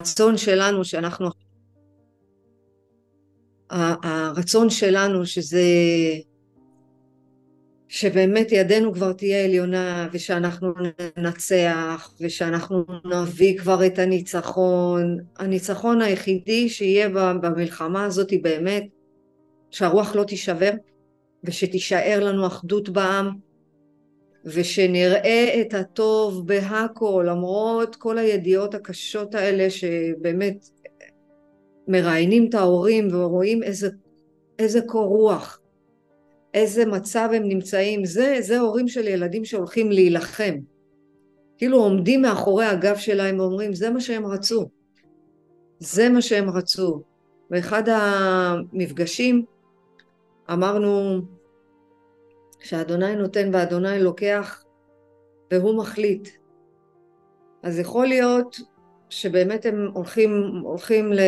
הרצון שלנו שאנחנו הרצון שלנו שזה שבאמת ידנו כבר תהיה עליונה ושאנחנו ננצח ושאנחנו נביא כבר את הניצחון. הניצחון היחידי שיהיה במלחמה הזאת באמת שהרוח לא תישבר ושתישאר לנו אחדות בעם ושנראה את הטוב בהכל למרות כל הידיעות הקשות האלה שבאמת מראיינים את ההורים ורואים איזה, איזה קור רוח איזה מצב הם נמצאים, זה, זה הורים של ילדים שהולכים להילחם. כאילו עומדים מאחורי הגב שלהם ואומרים, זה מה שהם רצו. זה מה שהם רצו. באחד המפגשים אמרנו שאדוני נותן ואדוני לוקח והוא מחליט. אז יכול להיות שבאמת הם הולכים, הולכים ל...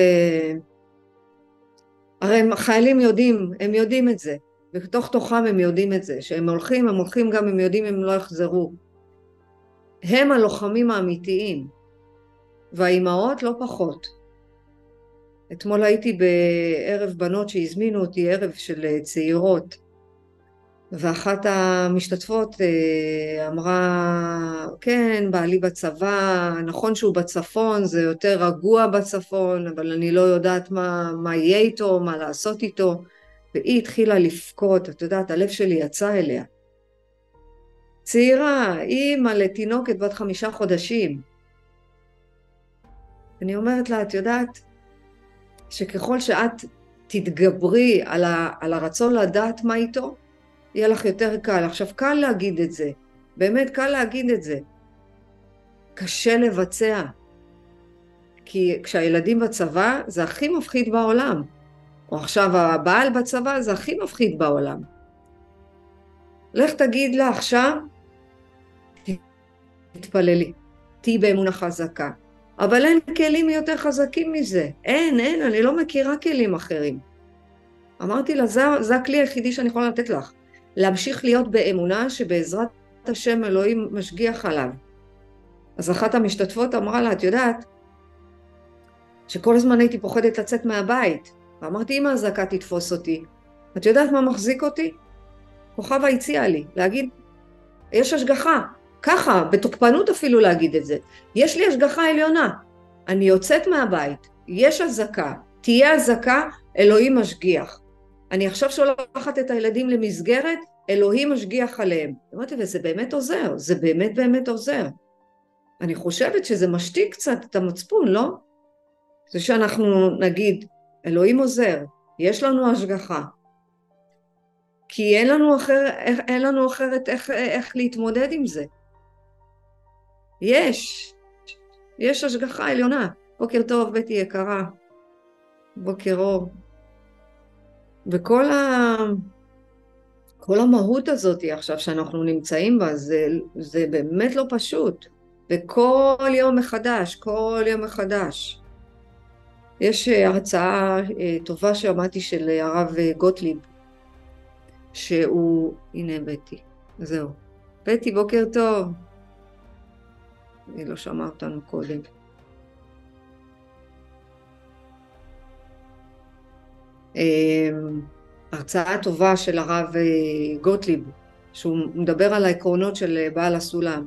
הרי חיילים יודעים, הם יודעים את זה. בתוך תוכם הם יודעים את זה, שהם הולכים, הם הולכים גם הם יודעים אם לא יחזרו. הם הלוחמים האמיתיים, והאימהות לא פחות. אתמול הייתי בערב בנות שהזמינו אותי, ערב של צעירות, ואחת המשתתפות אה, אמרה, כן, בעלי בצבא, נכון שהוא בצפון, זה יותר רגוע בצפון, אבל אני לא יודעת מה, מה יהיה איתו, מה לעשות איתו. והיא התחילה לבכות, את יודעת, הלב שלי יצא אליה. צעירה, אימא לתינוקת בת חמישה חודשים. אני אומרת לה, את יודעת, שככל שאת תתגברי על, ה, על הרצון לדעת מה איתו, יהיה לך יותר קל. עכשיו, קל להגיד את זה, באמת קל להגיד את זה. קשה לבצע. כי כשהילדים בצבא, זה הכי מפחיד בעולם. או עכשיו הבעל בצבא זה הכי מפחיד בעולם. לך תגיד לה עכשיו, תתפללי, תהיי באמונה חזקה. אבל אין כלים יותר חזקים מזה. אין, אין, אני לא מכירה כלים אחרים. אמרתי לה, זה, זה הכלי היחידי שאני יכולה לתת לך. להמשיך להיות באמונה שבעזרת השם אלוהים משגיח עליו. אז אחת המשתתפות אמרה לה, את יודעת, שכל הזמן הייתי פוחדת לצאת מהבית. ואמרתי, אם האזעקה תתפוס אותי, את יודעת מה מחזיק אותי? כוכבה הציעה לי, להגיד, יש השגחה, ככה, בתוקפנות אפילו להגיד את זה. יש לי השגחה עליונה. אני יוצאת מהבית, יש אזעקה, תהיה אזעקה, אלוהים משגיח. אני עכשיו שולחת את הילדים למסגרת, אלוהים משגיח עליהם. אמרתי, וזה באמת עוזר, זה באמת באמת עוזר. אני חושבת שזה משתיק קצת את המצפון, לא? זה שאנחנו נגיד, אלוהים עוזר, יש לנו השגחה. כי אין לנו, אחר, אין לנו אחרת איך, איך להתמודד עם זה. יש, יש השגחה עליונה. בוקר טוב, בטי יקרה. בוקר אור. וכל ה... כל המהות הזאת עכשיו שאנחנו נמצאים בה, זה, זה באמת לא פשוט. וכל יום מחדש, כל יום מחדש. יש אה, הרצאה אה, טובה שמעתי של אה, הרב גוטליב, שהוא, הנה בטי, זהו. בטי, בוקר טוב. היא לא שמעה אותנו קודם. הרצאה טובה של הרב גוטליב, שהוא מדבר על העקרונות של בעל הסולם.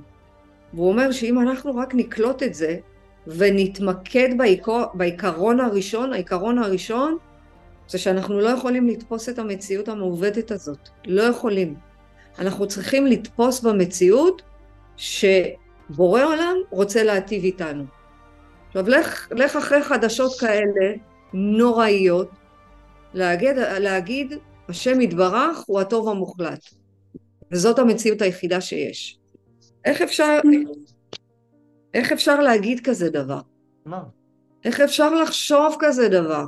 והוא אומר שאם אנחנו רק נקלוט את זה, ונתמקד בעיקר, בעיקרון הראשון, העיקרון הראשון זה שאנחנו לא יכולים לתפוס את המציאות המעוותת הזאת, לא יכולים. אנחנו צריכים לתפוס במציאות שבורא עולם רוצה להטיב איתנו. עכשיו לך, לך אחרי חדשות כאלה נוראיות, להגיד, להגיד השם יתברך הוא הטוב המוחלט. וזאת המציאות היחידה שיש. איך אפשר, איך אפשר להגיד כזה דבר? מה? איך אפשר לחשוב כזה דבר?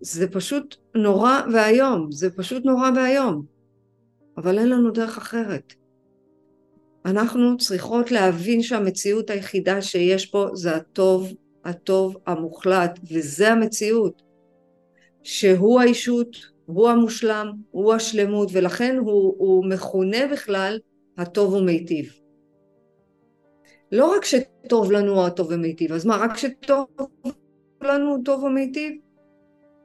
זה פשוט נורא ואיום, זה פשוט נורא ואיום. אבל אין לנו דרך אחרת. אנחנו צריכות להבין שהמציאות היחידה שיש פה זה הטוב, הטוב המוחלט, וזה המציאות. שהוא הישות, הוא המושלם, הוא השלמות, ולכן הוא, הוא מכונה בכלל הטוב ומיטיב. לא רק שטוב לנו הטוב ומיטיב, אז מה, רק שטוב לנו טוב ומיטיב?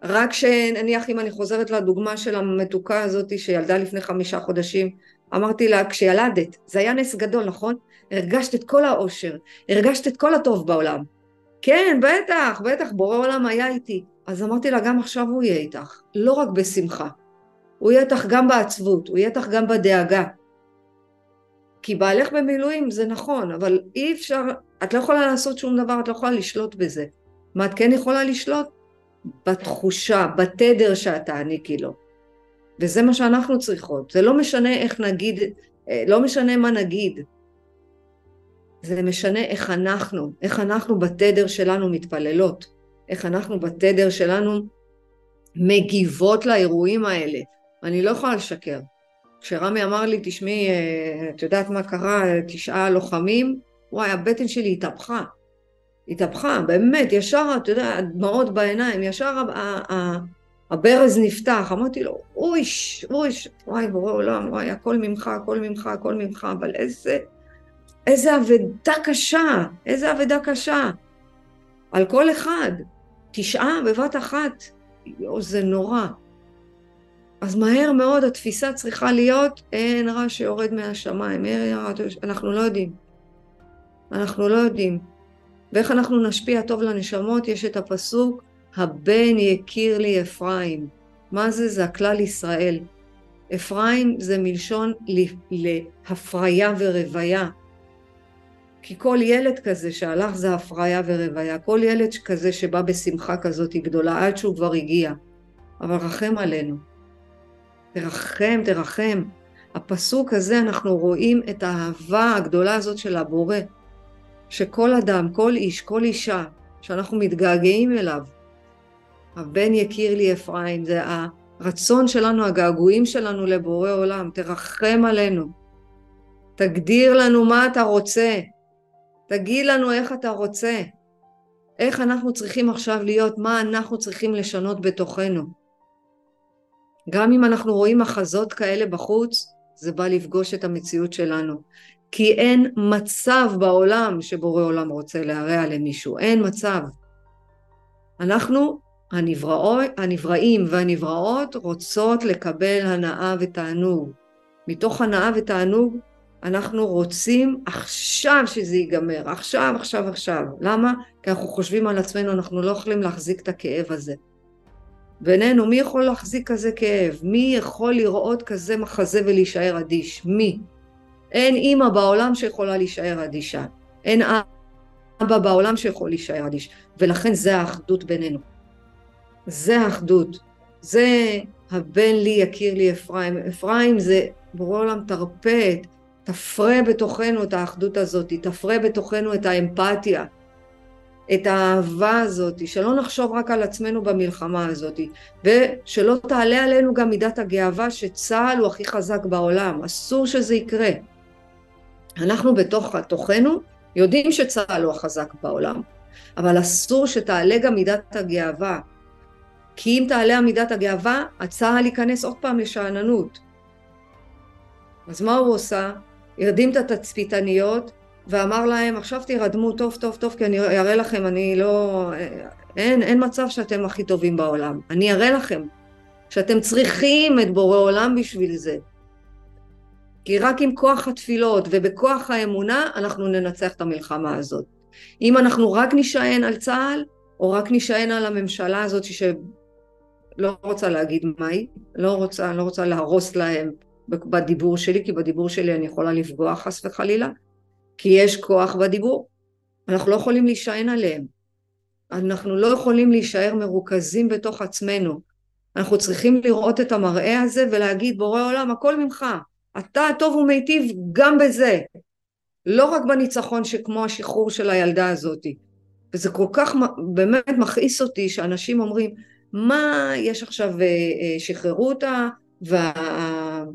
רק שנניח אם אני חוזרת לדוגמה של המתוקה הזאת שילדה לפני חמישה חודשים, אמרתי לה, כשילדת, זה היה נס גדול, נכון? הרגשת את כל האושר, הרגשת את כל הטוב בעולם. כן, בטח, בטח, בורא עולם היה איתי. אז אמרתי לה, גם עכשיו הוא יהיה איתך, לא רק בשמחה. הוא יהיה איתך גם בעצבות, הוא יהיה איתך גם בדאגה. כי בעלך במילואים זה נכון, אבל אי אפשר, את לא יכולה לעשות שום דבר, את לא יכולה לשלוט בזה. מה את כן יכולה לשלוט? בתחושה, בתדר שאת תעניקי לו. וזה מה שאנחנו צריכות. זה לא משנה איך נגיד, אה, לא משנה מה נגיד. זה משנה איך אנחנו, איך אנחנו בתדר שלנו מתפללות, איך אנחנו בתדר שלנו מגיבות לאירועים האלה. אני לא יכולה לשקר. כשרמי אמר לי, תשמעי, אה, את יודעת מה קרה, תשעה לוחמים, וואי, הבטן שלי התהפכה. התהפכה, באמת, ישר, אתה יודע, דמעות בעיניים, ישר הברז נפתח, אמרתי לו, אויש, אויש, וואי, בורא עולם, וואי, הכל ממך, הכל ממך, הכל ממך, אבל איזה, איזה אבדה קשה, איזה אבדה קשה. על כל אחד, תשעה בבת אחת, יואו, זה נורא. אז מהר מאוד התפיסה צריכה להיות, אין רע שיורד מהשמיים, אנחנו לא יודעים. אנחנו לא יודעים. ואיך אנחנו נשפיע טוב לנשמות? יש את הפסוק, הבן יכיר לי אפרים. מה זה? זה הכלל ישראל. אפרים זה מלשון להפריה ורוויה. כי כל ילד כזה שהלך זה הפריה ורוויה. כל ילד כזה שבא בשמחה כזאת גדולה עד שהוא כבר הגיע. אבל רחם עלינו. תרחם, תרחם. הפסוק הזה אנחנו רואים את האהבה הגדולה הזאת של הבורא. שכל אדם, כל איש, כל אישה, שאנחנו מתגעגעים אליו, הבן יכיר לי אפרים, זה הרצון שלנו, הגעגועים שלנו לבורא עולם, תרחם עלינו, תגדיר לנו מה אתה רוצה, תגיד לנו איך אתה רוצה, איך אנחנו צריכים עכשיו להיות, מה אנחנו צריכים לשנות בתוכנו. גם אם אנחנו רואים מחזות כאלה בחוץ, זה בא לפגוש את המציאות שלנו. כי אין מצב בעולם שבורא עולם רוצה להרע למישהו, אין מצב. אנחנו, הנבראות, הנבראים והנבראות, רוצות לקבל הנאה ותענוג. מתוך הנאה ותענוג אנחנו רוצים עכשיו שזה ייגמר, עכשיו, עכשיו, עכשיו. למה? כי אנחנו חושבים על עצמנו, אנחנו לא יכולים להחזיק את הכאב הזה. בינינו, מי יכול להחזיק כזה כאב? מי יכול לראות כזה מחזה ולהישאר אדיש? מי? אין אימא בעולם שיכולה להישאר אדישה. אין אבא בעולם שיכול להישאר אדיש. ולכן זה האחדות בינינו. זה האחדות. זה הבן לי יכיר לי אפרים. אפרים זה בורא עולם תרפא, תפרה בתוכנו את האחדות הזאת, תפרה בתוכנו את האמפתיה, את האהבה הזאת, שלא נחשוב רק על עצמנו במלחמה הזאת, ושלא תעלה עלינו גם מידת הגאווה שצה"ל הוא הכי חזק בעולם, אסור שזה יקרה. אנחנו בתוך תוכנו יודעים שצה"ל הוא החזק בעולם, אבל אסור שתעלה גם מידת הגאווה. כי אם תעלה מידת הגאווה, הצה"ל ייכנס עוד פעם לשאננות. אז מה הוא עושה? הרדים את התצפיתניות ואמר להם, עכשיו תירדמו טוב טוב טוב כי אני אראה לכם, אני לא... אין, אין מצב שאתם הכי טובים בעולם. אני אראה לכם שאתם צריכים את בורא עולם בשביל זה. כי רק עם כוח התפילות ובכוח האמונה אנחנו ננצח את המלחמה הזאת. אם אנחנו רק נשען על צה"ל, או רק נשען על הממשלה הזאת שלא רוצה להגיד מהי, לא רוצה, לא רוצה להרוס להם בדיבור שלי, כי בדיבור שלי אני יכולה לפגוע חס וחלילה, כי יש כוח בדיבור. אנחנו לא יכולים להישען עליהם. אנחנו לא יכולים להישאר מרוכזים בתוך עצמנו. אנחנו צריכים לראות את המראה הזה ולהגיד בורא עולם הכל ממך, אתה הטוב ומיטיב גם בזה. לא רק בניצחון שכמו השחרור של הילדה הזאתי. וזה כל כך באמת מכעיס אותי שאנשים אומרים מה יש עכשיו אה, אה, שחררו אותה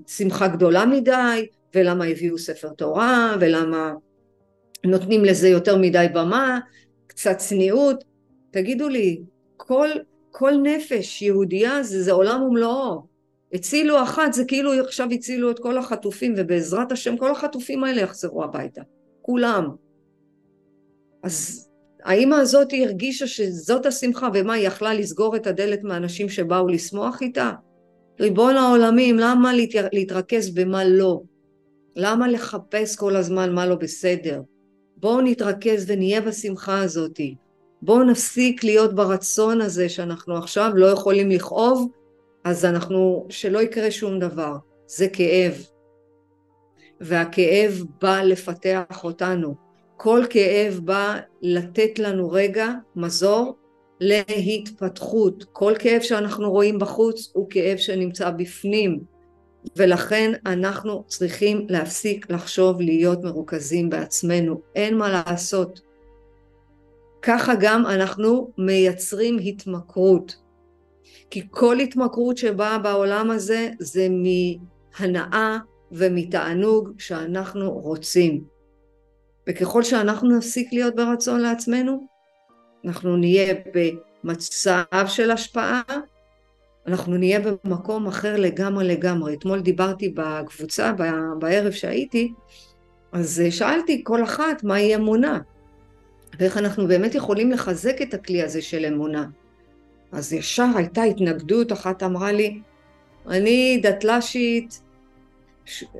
והשמחה גדולה מדי ולמה הביאו ספר תורה ולמה נותנים לזה יותר מדי במה קצת צניעות. תגידו לי כל, כל נפש יהודייה זה, זה עולם ומלואו. הצילו אחת זה כאילו עכשיו הצילו את כל החטופים ובעזרת השם כל החטופים האלה יחזרו הביתה. כולם. אז האימא הזאת הרגישה שזאת השמחה, ומה, היא יכלה לסגור את הדלת מאנשים שבאו לשמוח איתה? ריבון העולמים, למה להתרכז במה לא? למה לחפש כל הזמן מה לא בסדר? בואו נתרכז ונהיה בשמחה הזאתי. בואו נפסיק להיות ברצון הזה שאנחנו עכשיו לא יכולים לכאוב, אז אנחנו, שלא יקרה שום דבר. זה כאב. והכאב בא לפתח אותנו. כל כאב בא לתת לנו רגע מזור להתפתחות. כל כאב שאנחנו רואים בחוץ הוא כאב שנמצא בפנים, ולכן אנחנו צריכים להפסיק לחשוב להיות מרוכזים בעצמנו. אין מה לעשות. ככה גם אנחנו מייצרים התמכרות. כי כל התמכרות שבאה בעולם הזה זה מהנאה ומתענוג שאנחנו רוצים. וככל שאנחנו נפסיק להיות ברצון לעצמנו, אנחנו נהיה במצב של השפעה, אנחנו נהיה במקום אחר לגמרי לגמרי. אתמול דיברתי בקבוצה, בערב שהייתי, אז שאלתי כל אחת מהי אמונה, ואיך אנחנו באמת יכולים לחזק את הכלי הזה של אמונה. אז ישר הייתה התנגדות, אחת אמרה לי, אני דתל"שית,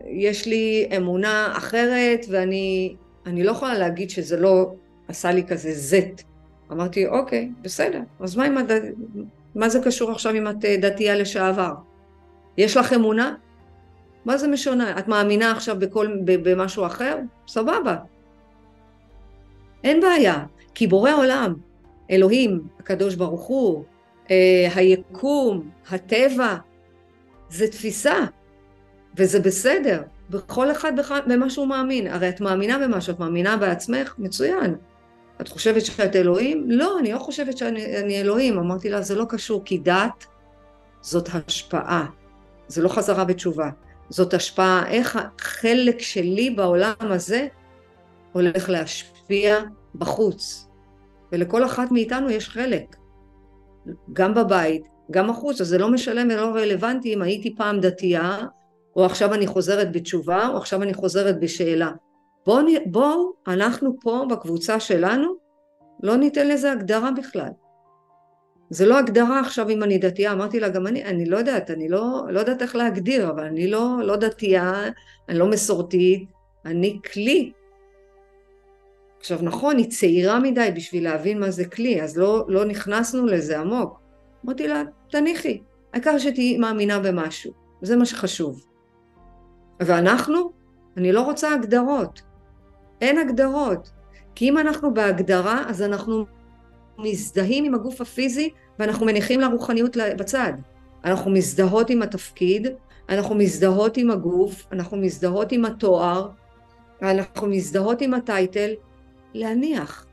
יש לי אמונה אחרת ואני אני לא יכולה להגיד שזה לא עשה לי כזה זט. אמרתי, אוקיי, בסדר, אז מה, הד... מה זה קשור עכשיו אם את אה, דתייה לשעבר? יש לך אמונה? מה זה משונה? את מאמינה עכשיו בכל, במשהו אחר? סבבה. אין בעיה, כי בורא עולם, אלוהים, הקדוש ברוך הוא, אה, היקום, הטבע, זה תפיסה, וזה בסדר. בכל אחד במה שהוא מאמין. הרי את מאמינה במשהו, את מאמינה בעצמך, מצוין. את חושבת שאת אלוהים? לא, אני לא חושבת שאני אלוהים. אמרתי לה, זה לא קשור, כי דת זאת השפעה. זה לא חזרה בתשובה. זאת השפעה, איך החלק שלי בעולם הזה הולך להשפיע בחוץ. ולכל אחת מאיתנו יש חלק. גם בבית, גם בחוץ, אז זה לא משלם ולא רלוונטי אם הייתי פעם דתייה או עכשיו אני חוזרת בתשובה, או עכשיו אני חוזרת בשאלה. בואו, בוא, אנחנו פה בקבוצה שלנו, לא ניתן לזה הגדרה בכלל. זה לא הגדרה עכשיו אם אני דתייה, אמרתי לה גם אני, אני לא יודעת, אני לא, לא יודעת איך להגדיר, אבל אני לא, לא דתייה, אני לא מסורתית, אני כלי. עכשיו נכון, היא צעירה מדי בשביל להבין מה זה כלי, אז לא, לא נכנסנו לזה עמוק. אמרתי לה, תניחי, העיקר שתהיי מאמינה במשהו, זה מה שחשוב. ואנחנו, אני לא רוצה הגדרות. אין הגדרות. כי אם אנחנו בהגדרה, אז אנחנו מזדהים עם הגוף הפיזי ואנחנו מניחים לרוחניות בצד. אנחנו מזדהות עם התפקיד, אנחנו מזדהות עם הגוף, אנחנו מזדהות עם התואר, אנחנו מזדהות עם הטייטל, להניח.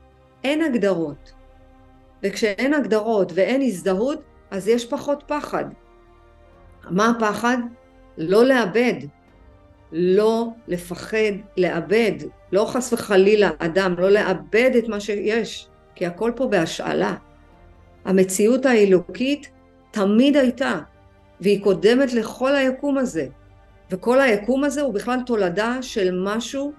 אין הגדרות. וכשאין הגדרות ואין הזדהות, אז יש פחות פחד. מה הפחד? לא לאבד, לא לפחד לאבד, לא חס וחלילה אדם, לא לאבד את מה שיש, כי הכל פה בהשאלה. המציאות האלוקית תמיד הייתה, והיא קודמת לכל היקום הזה. וכל היקום הזה הוא בכלל תולדה של משהו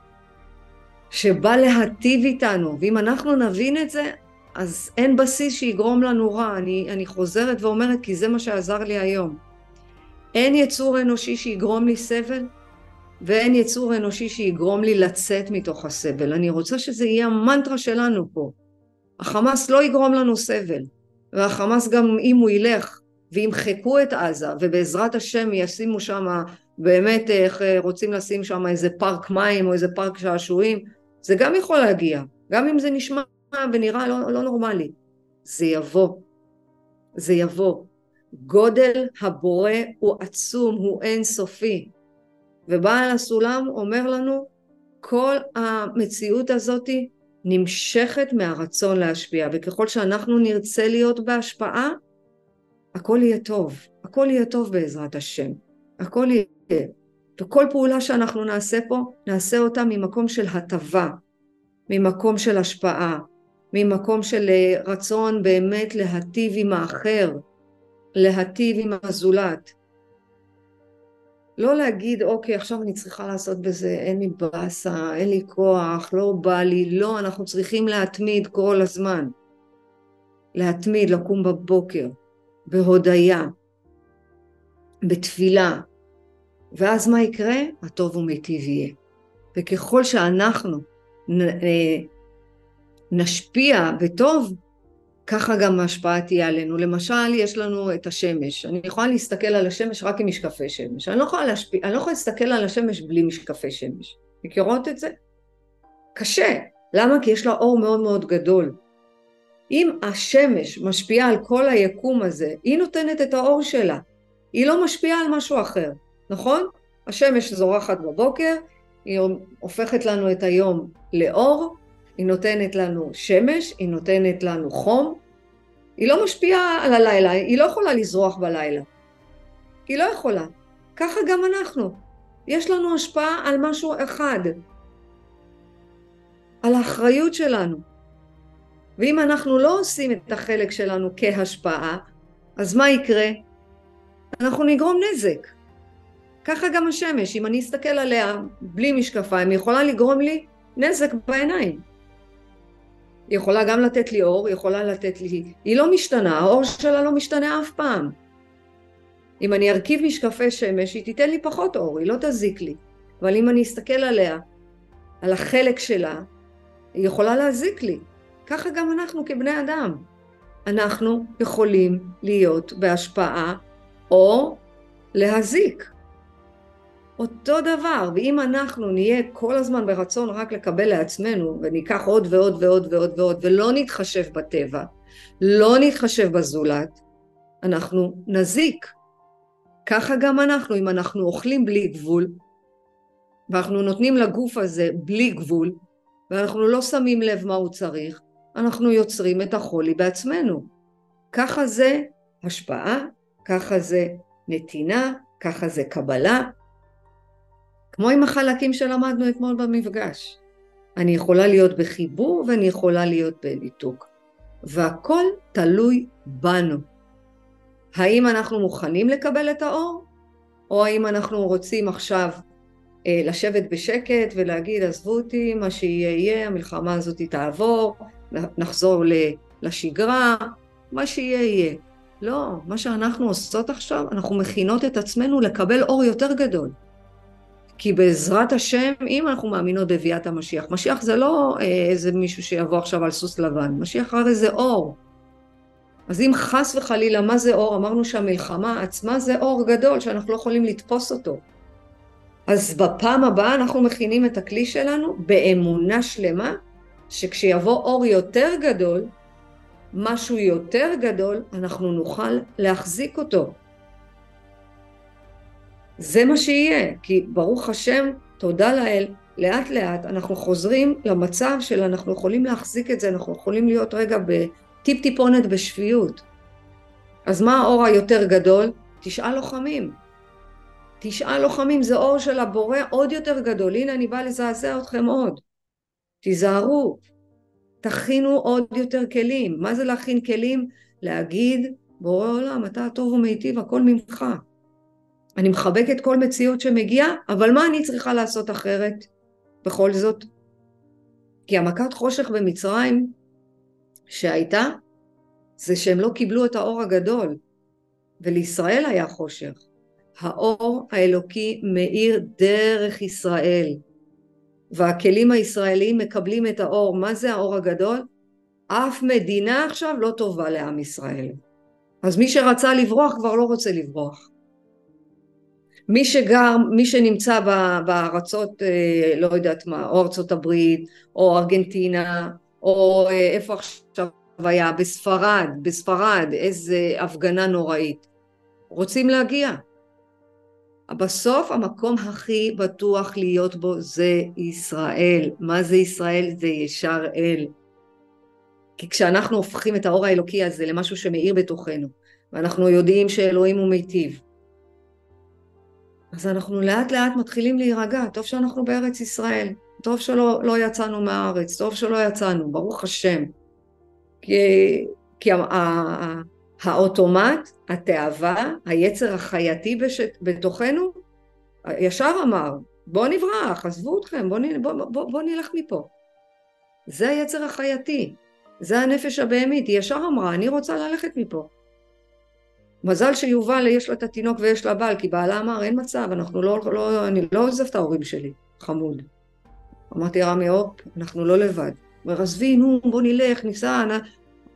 שבא להטיב איתנו, ואם אנחנו נבין את זה, אז אין בסיס שיגרום לנו רע. אני, אני חוזרת ואומרת כי זה מה שעזר לי היום. אין יצור אנושי שיגרום לי סבל, ואין יצור אנושי שיגרום לי לצאת מתוך הסבל. אני רוצה שזה יהיה המנטרה שלנו פה. החמאס לא יגרום לנו סבל, והחמאס גם אם הוא ילך וימחקו את עזה, ובעזרת השם ישימו שם, באמת איך רוצים לשים שם איזה פארק מים או איזה פארק שעשועים, זה גם יכול להגיע, גם אם זה נשמע ונראה לא, לא נורמלי. זה יבוא, זה יבוא. גודל הבורא הוא עצום, הוא אינסופי. ובעל הסולם אומר לנו, כל המציאות הזאת נמשכת מהרצון להשפיע, וככל שאנחנו נרצה להיות בהשפעה, הכל יהיה טוב, הכל יהיה טוב בעזרת השם, הכל יהיה. וכל פעולה שאנחנו נעשה פה, נעשה אותה ממקום של הטבה, ממקום של השפעה, ממקום של רצון באמת להטיב עם האחר, להטיב עם הזולת. לא להגיד, אוקיי, עכשיו אני צריכה לעשות בזה, אין לי באסה, אין לי כוח, לא בא לי, לא, אנחנו צריכים להתמיד כל הזמן. להתמיד, לקום בבוקר, בהודיה, בתפילה, ואז מה יקרה? הטוב ומיטיב יהיה. וככל שאנחנו אה, נשפיע בטוב, ככה גם ההשפעה תהיה עלינו. למשל, יש לנו את השמש. אני יכולה להסתכל על השמש רק עם משקפי שמש. אני לא יכולה, להשפיע, אני לא יכולה להסתכל על השמש בלי משקפי שמש. מכירות את זה? קשה. למה? כי יש לה אור מאוד מאוד גדול. אם השמש משפיעה על כל היקום הזה, היא נותנת את האור שלה. היא לא משפיעה על משהו אחר, נכון? השמש זורחת בבוקר, היא הופכת לנו את היום לאור, היא נותנת לנו שמש, היא נותנת לנו חום, היא לא משפיעה על הלילה, היא לא יכולה לזרוח בלילה. היא לא יכולה. ככה גם אנחנו. יש לנו השפעה על משהו אחד, על האחריות שלנו. ואם אנחנו לא עושים את החלק שלנו כהשפעה, אז מה יקרה? אנחנו נגרום נזק. ככה גם השמש, אם אני אסתכל עליה בלי משקפיים, היא יכולה לגרום לי נזק בעיניים. היא יכולה גם לתת לי אור, היא יכולה לתת לי... היא לא משתנה, האור שלה לא משתנה אף פעם. אם אני ארכיב משקפי שמש, היא תיתן לי פחות אור, היא לא תזיק לי. אבל אם אני אסתכל עליה, על החלק שלה, היא יכולה להזיק לי. ככה גם אנחנו כבני אדם. אנחנו יכולים להיות בהשפעה או להזיק. אותו דבר, ואם אנחנו נהיה כל הזמן ברצון רק לקבל לעצמנו, וניקח עוד ועוד ועוד ועוד ועוד, ולא נתחשב בטבע, לא נתחשב בזולת, אנחנו נזיק. ככה גם אנחנו, אם אנחנו אוכלים בלי גבול, ואנחנו נותנים לגוף הזה בלי גבול, ואנחנו לא שמים לב מה הוא צריך, אנחנו יוצרים את החולי בעצמנו. ככה זה השפעה, ככה זה נתינה, ככה זה קבלה, כמו עם החלקים שלמדנו אתמול במפגש. אני יכולה להיות בחיבור ואני יכולה להיות בניתוק. והכל תלוי בנו. האם אנחנו מוכנים לקבל את האור, או האם אנחנו רוצים עכשיו אה, לשבת בשקט ולהגיד עזבו אותי, מה שיהיה יהיה, המלחמה הזאת תעבור, נחזור לשגרה, מה שיהיה יהיה. לא, מה שאנחנו עושות עכשיו, אנחנו מכינות את עצמנו לקבל אור יותר גדול. כי בעזרת השם, אם אנחנו מאמינות בביאת המשיח, משיח זה לא אה, איזה מישהו שיבוא עכשיו על סוס לבן, משיח הרי זה אור. אז אם חס וחלילה, מה זה אור? אמרנו שהמלחמה עצמה זה אור גדול, שאנחנו לא יכולים לתפוס אותו. אז בפעם הבאה אנחנו מכינים את הכלי שלנו באמונה שלמה, שכשיבוא אור יותר גדול, משהו יותר גדול, אנחנו נוכל להחזיק אותו. זה מה שיהיה, כי ברוך השם, תודה לאל, לאט לאט אנחנו חוזרים למצב של אנחנו יכולים להחזיק את זה, אנחנו יכולים להיות רגע בטיפ טיפונת בשפיות. אז מה האור היותר גדול? תשעה לוחמים. תשעה לוחמים זה אור של הבורא עוד יותר גדול. הנה אני באה לזעזע אתכם עוד. תיזהרו. תכינו עוד יותר כלים. מה זה להכין כלים? להגיד, בורא עולם, אתה הטוב ומיטיב, הכל ממך. אני מחבקת כל מציאות שמגיעה, אבל מה אני צריכה לעשות אחרת בכל זאת? כי המכת חושך במצרים שהייתה, זה שהם לא קיבלו את האור הגדול, ולישראל היה חושך. האור האלוקי מאיר דרך ישראל, והכלים הישראליים מקבלים את האור. מה זה האור הגדול? אף מדינה עכשיו לא טובה לעם ישראל. אז מי שרצה לברוח כבר לא רוצה לברוח. מי שגר, מי שנמצא בארצות, אה, לא יודעת מה, או ארצות הברית, או ארגנטינה, או אה, איפה עכשיו היה, בספרד, בספרד, איזה הפגנה נוראית. רוצים להגיע. בסוף המקום הכי בטוח להיות בו זה ישראל. מה זה ישראל? זה ישר אל. כי כשאנחנו הופכים את האור האלוקי הזה למשהו שמאיר בתוכנו, ואנחנו יודעים שאלוהים הוא מיטיב, אז אנחנו לאט לאט מתחילים להירגע, טוב שאנחנו בארץ ישראל, טוב שלא לא יצאנו מהארץ, טוב שלא יצאנו, ברוך השם. כי, כי האוטומט, התאווה, היצר החייתי בש, בתוכנו, ישר אמר, בוא נברח, עזבו אתכם, בוא, בוא, בוא, בוא נלך מפה. זה היצר החייתי, זה הנפש הבהמית, היא ישר אמרה, אני רוצה ללכת מפה. מזל שיובל יש לה את התינוק ויש לה בעל, כי בעלה אמר, אין מצב, אנחנו לא, לא, אני לא עוזב את ההורים שלי, חמוד. אמרתי, רמי, הופ, אנחנו לא לבד. אומר, עזבי, נו, בוא נלך, ניסע, נ...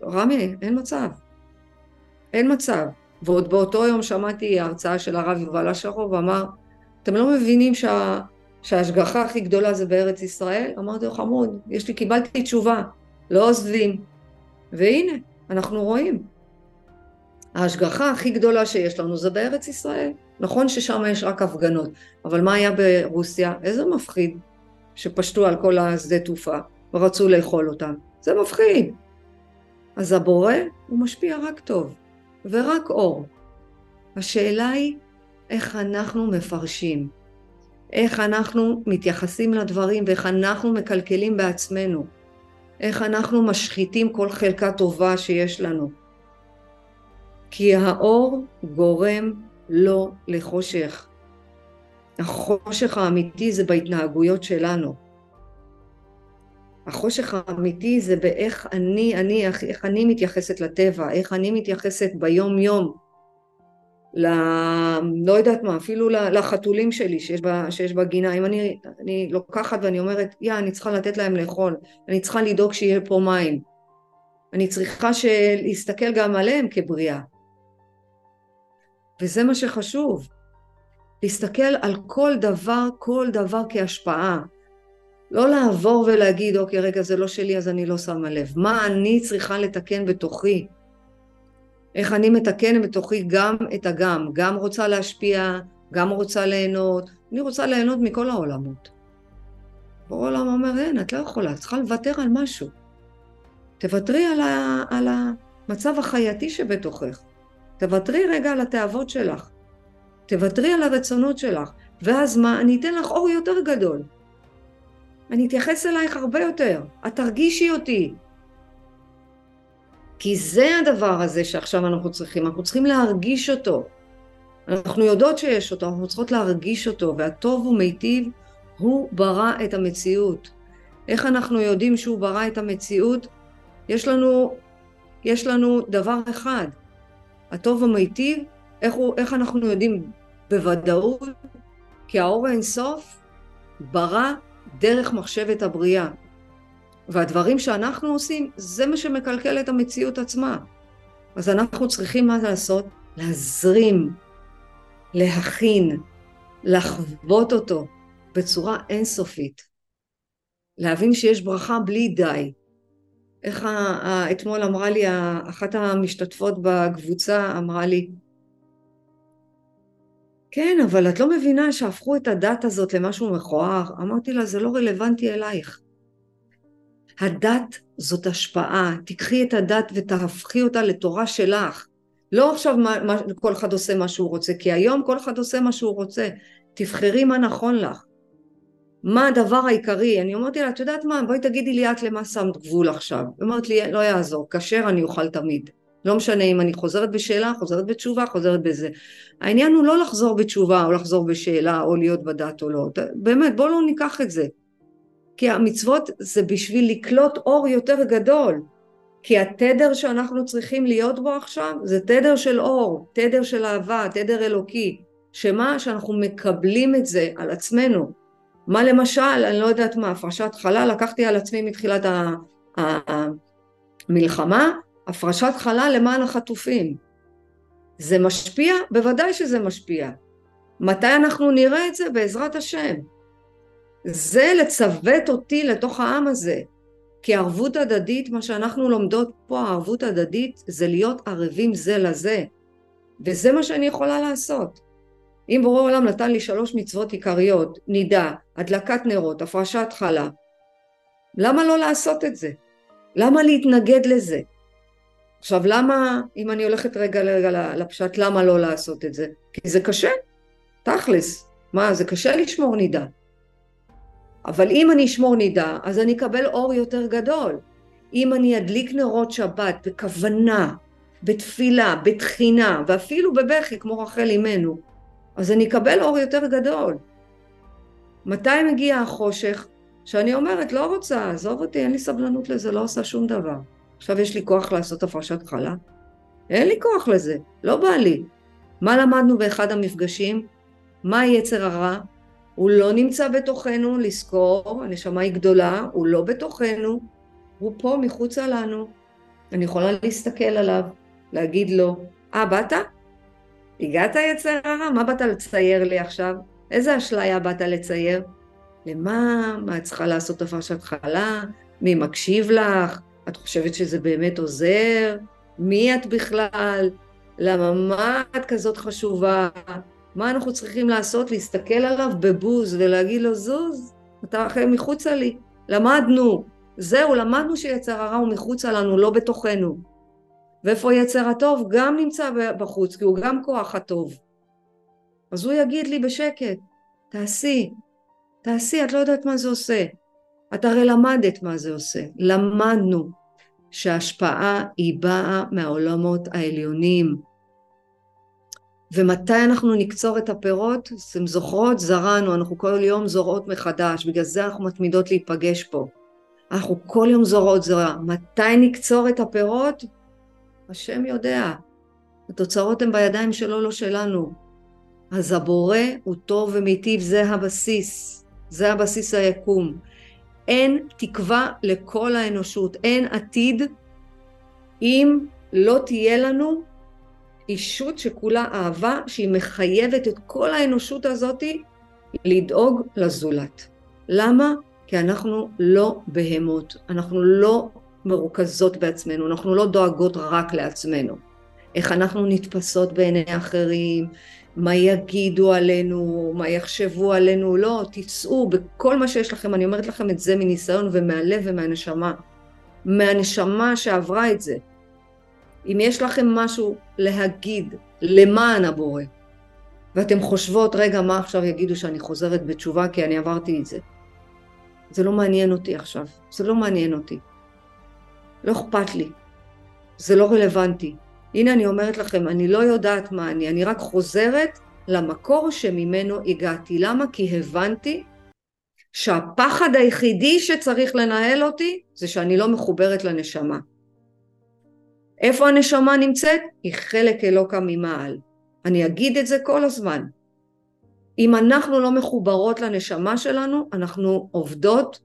רמי, אין מצב. אין מצב. ועוד באותו יום שמעתי הרצאה של הרב יובל אשרוב, ואמר, אתם לא מבינים שה... שההשגחה הכי גדולה זה בארץ ישראל? אמרתי לו, חמוד, יש לי, קיבלתי תשובה, לא עוזבים. והנה, אנחנו רואים. ההשגחה הכי גדולה שיש לנו זה בארץ ישראל. נכון ששם יש רק הפגנות, אבל מה היה ברוסיה? איזה מפחיד שפשטו על כל השדה תעופה ורצו לאכול אותם. זה מפחיד. אז הבורא הוא משפיע רק טוב ורק אור. השאלה היא איך אנחנו מפרשים, איך אנחנו מתייחסים לדברים ואיך אנחנו מקלקלים בעצמנו, איך אנחנו משחיתים כל חלקה טובה שיש לנו. כי האור גורם לא לחושך. החושך האמיתי זה בהתנהגויות שלנו. החושך האמיתי זה באיך אני, אני, איך אני מתייחסת לטבע, איך אני מתייחסת ביום יום, ל... לא יודעת מה, אפילו לחתולים שלי שיש, ב, שיש בגינה, אם אני, אני לוקחת ואני אומרת, יא, אני צריכה לתת להם לאכול, אני צריכה לדאוג שיהיה פה מים, אני צריכה להסתכל גם עליהם כבריאה. וזה מה שחשוב, להסתכל על כל דבר, כל דבר כהשפעה. לא לעבור ולהגיד, אוקיי, רגע, זה לא שלי, אז אני לא שמה לב. מה אני צריכה לתקן בתוכי? איך אני מתקן בתוכי גם את הגם, גם רוצה להשפיע, גם רוצה ליהנות, אני רוצה ליהנות מכל העולמות. העולם אומר, אין, את לא יכולה, את צריכה לוותר על משהו. תוותרי על, ה, על המצב החייתי שבתוכך. תוותרי רגע על התאוות שלך. תוותרי על הרצונות שלך. ואז מה? אני אתן לך אור יותר גדול. אני אתייחס אלייך הרבה יותר. את תרגישי אותי. כי זה הדבר הזה שעכשיו אנחנו צריכים, אנחנו צריכים להרגיש אותו. אנחנו יודעות שיש אותו, אנחנו צריכות להרגיש אותו, והטוב ומיטיב הוא ברא את המציאות. איך אנחנו יודעים שהוא ברא את המציאות? יש לנו, יש לנו דבר אחד, הטוב ומיטיב, איך, הוא, איך אנחנו יודעים בוודאות? כי האור האינסוף ברא דרך מחשבת הבריאה. והדברים שאנחנו עושים, זה מה שמקלקל את המציאות עצמה. אז אנחנו צריכים מה לעשות? להזרים, להכין, לחוות אותו בצורה אינסופית. להבין שיש ברכה בלי די. איך אתמול אמרה לי אחת המשתתפות בקבוצה, אמרה לי, כן, אבל את לא מבינה שהפכו את הדת הזאת למשהו מכוער? אמרתי לה, זה לא רלוונטי אלייך. הדת זאת השפעה, תיקחי את הדת ותהפכי אותה לתורה שלך. לא עכשיו מה, מה, כל אחד עושה מה שהוא רוצה, כי היום כל אחד עושה מה שהוא רוצה. תבחרי מה נכון לך. מה הדבר העיקרי? אני אמרתי לה, את יודעת מה, בואי תגידי לי את למה שמת גבול עכשיו. היא אומרת לי, לא יעזור, כשר אני אוכל תמיד. לא משנה אם אני חוזרת בשאלה, חוזרת בתשובה, חוזרת בזה. העניין הוא לא לחזור בתשובה או לחזור בשאלה או להיות בדת או לא. באמת, בואו לא ניקח את זה. כי המצוות זה בשביל לקלוט אור יותר גדול. כי התדר שאנחנו צריכים להיות בו עכשיו זה תדר של אור, תדר של אהבה, תדר אלוקי. שמה? שאנחנו מקבלים את זה על עצמנו. מה למשל, אני לא יודעת מה, הפרשת חלל, לקחתי על עצמי מתחילת המלחמה, הפרשת חלל למען החטופים. זה משפיע? בוודאי שזה משפיע. מתי אנחנו נראה את זה? בעזרת השם. זה לצוות אותי לתוך העם הזה. כי ערבות הדדית, מה שאנחנו לומדות פה, הערבות הדדית, זה להיות ערבים זה לזה. וזה מה שאני יכולה לעשות. אם בורא עולם נתן לי שלוש מצוות עיקריות, נידה, הדלקת נרות, הפרשת חלה, למה לא לעשות את זה? למה להתנגד לזה? עכשיו למה, אם אני הולכת רגע, רגע לפשט, למה לא לעשות את זה? כי זה קשה, תכלס. מה, זה קשה לשמור נידה. אבל אם אני אשמור נידה, אז אני אקבל אור יותר גדול. אם אני אדליק נרות שבת בכוונה, בתפילה, בתחינה, ואפילו בבכי, כמו רחל אימנו, אז אני אקבל אור יותר גדול. מתי מגיע החושך? שאני אומרת, לא רוצה, עזוב אותי, אין לי סבלנות לזה, לא עושה שום דבר. עכשיו יש לי כוח לעשות הפרשת חלה? אין לי כוח לזה, לא בא לי. מה למדנו באחד המפגשים? מה יצר הרע? הוא לא נמצא בתוכנו, לזכור, הנשמה היא גדולה, הוא לא בתוכנו, הוא פה מחוצה לנו. אני יכולה להסתכל עליו, להגיד לו, אה, באת? הגעת יצר הרע? מה באת לצייר לי עכשיו? איזה אשליה באת לצייר? למה? מה את צריכה לעשות הפרשת חלה? מי מקשיב לך? את חושבת שזה באמת עוזר? מי את בכלל? למה מה את כזאת חשובה? מה אנחנו צריכים לעשות? להסתכל עליו בבוז ולהגיד לו, זוז, אתה אחר מחוצה לי. למדנו. זהו, למדנו שיצר הרע הוא מחוצה לנו, לא בתוכנו. ואיפה יצר הטוב? גם נמצא בחוץ, כי הוא גם כוח הטוב. אז הוא יגיד לי בשקט, תעשי, תעשי, את לא יודעת מה זה עושה. את הרי למדת מה זה עושה. למדנו שההשפעה היא באה מהעולמות העליונים. ומתי אנחנו נקצור את הפירות? אתם זוכרות? זרענו, אנחנו כל יום זורעות מחדש, בגלל זה אנחנו מתמידות להיפגש פה. אנחנו כל יום זורעות זרע. מתי נקצור את הפירות? השם יודע. התוצאות הן בידיים שלו, לא שלנו. אז הבורא הוא טוב ומיטיב, זה הבסיס. זה הבסיס היקום. אין תקווה לכל האנושות, אין עתיד אם לא תהיה לנו אישות שכולה אהבה, שהיא מחייבת את כל האנושות הזאתי לדאוג לזולת. למה? כי אנחנו לא בהמות, אנחנו לא מרוכזות בעצמנו, אנחנו לא דואגות רק לעצמנו. איך אנחנו נתפסות בעיני אחרים, מה יגידו עלינו, מה יחשבו עלינו, לא, תצאו בכל מה שיש לכם, אני אומרת לכם את זה מניסיון ומהלב ומהנשמה, מהנשמה שעברה את זה. אם יש לכם משהו להגיד למען הבורא, ואתם חושבות, רגע, מה עכשיו יגידו שאני חוזרת בתשובה כי אני עברתי את זה. זה לא מעניין אותי עכשיו, זה לא מעניין אותי. לא אכפת לי, זה לא רלוונטי. הנה אני אומרת לכם, אני לא יודעת מה אני, אני רק חוזרת למקור שממנו הגעתי. למה? כי הבנתי שהפחד היחידי שצריך לנהל אותי זה שאני לא מחוברת לנשמה. איפה הנשמה נמצאת? היא חלק אלוקה ממעל. אני אגיד את זה כל הזמן. אם אנחנו לא מחוברות לנשמה שלנו, אנחנו עובדות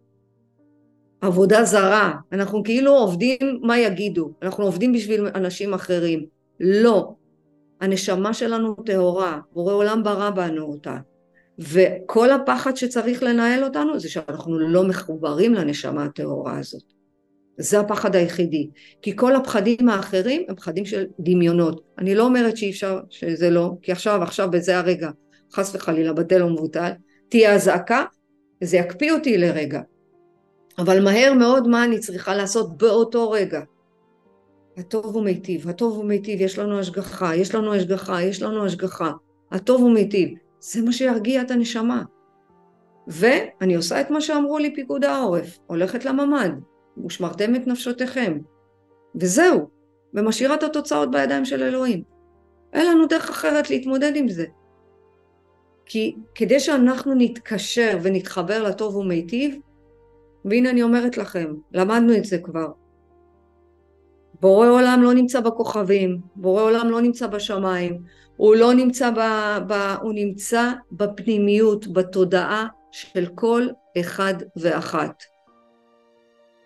עבודה זרה, אנחנו כאילו עובדים מה יגידו, אנחנו עובדים בשביל אנשים אחרים. לא. הנשמה שלנו טהורה, בורא עולם ברא בנו אותה. וכל הפחד שצריך לנהל אותנו זה שאנחנו לא מחוברים לנשמה הטהורה הזאת. זה הפחד היחידי. כי כל הפחדים האחרים הם פחדים של דמיונות. אני לא אומרת שאי אפשר, שזה לא, כי עכשיו, עכשיו, בזה הרגע, חס וחלילה, בטל ומבוטל, תהיה אזעקה, וזה יקפיא אותי לרגע. אבל מהר מאוד מה אני צריכה לעשות באותו רגע? הטוב הוא מיטיב, הטוב הוא מיטיב, יש לנו השגחה, יש לנו השגחה, יש לנו השגחה, הטוב הוא מיטיב. זה מה שירגיע את הנשמה. ואני עושה את מה שאמרו לי פיקוד העורף, הולכת לממ"ד, ושמרתם את נפשותיכם. וזהו, ומשאירה את התוצאות בידיים של אלוהים. אין לנו דרך אחרת להתמודד עם זה. כי כדי שאנחנו נתקשר ונתחבר לטוב ומיטיב, והנה אני אומרת לכם, למדנו את זה כבר. בורא עולם לא נמצא בכוכבים, בורא עולם לא נמצא בשמיים, הוא לא נמצא ב... ב הוא נמצא בפנימיות, בתודעה של כל אחד ואחת.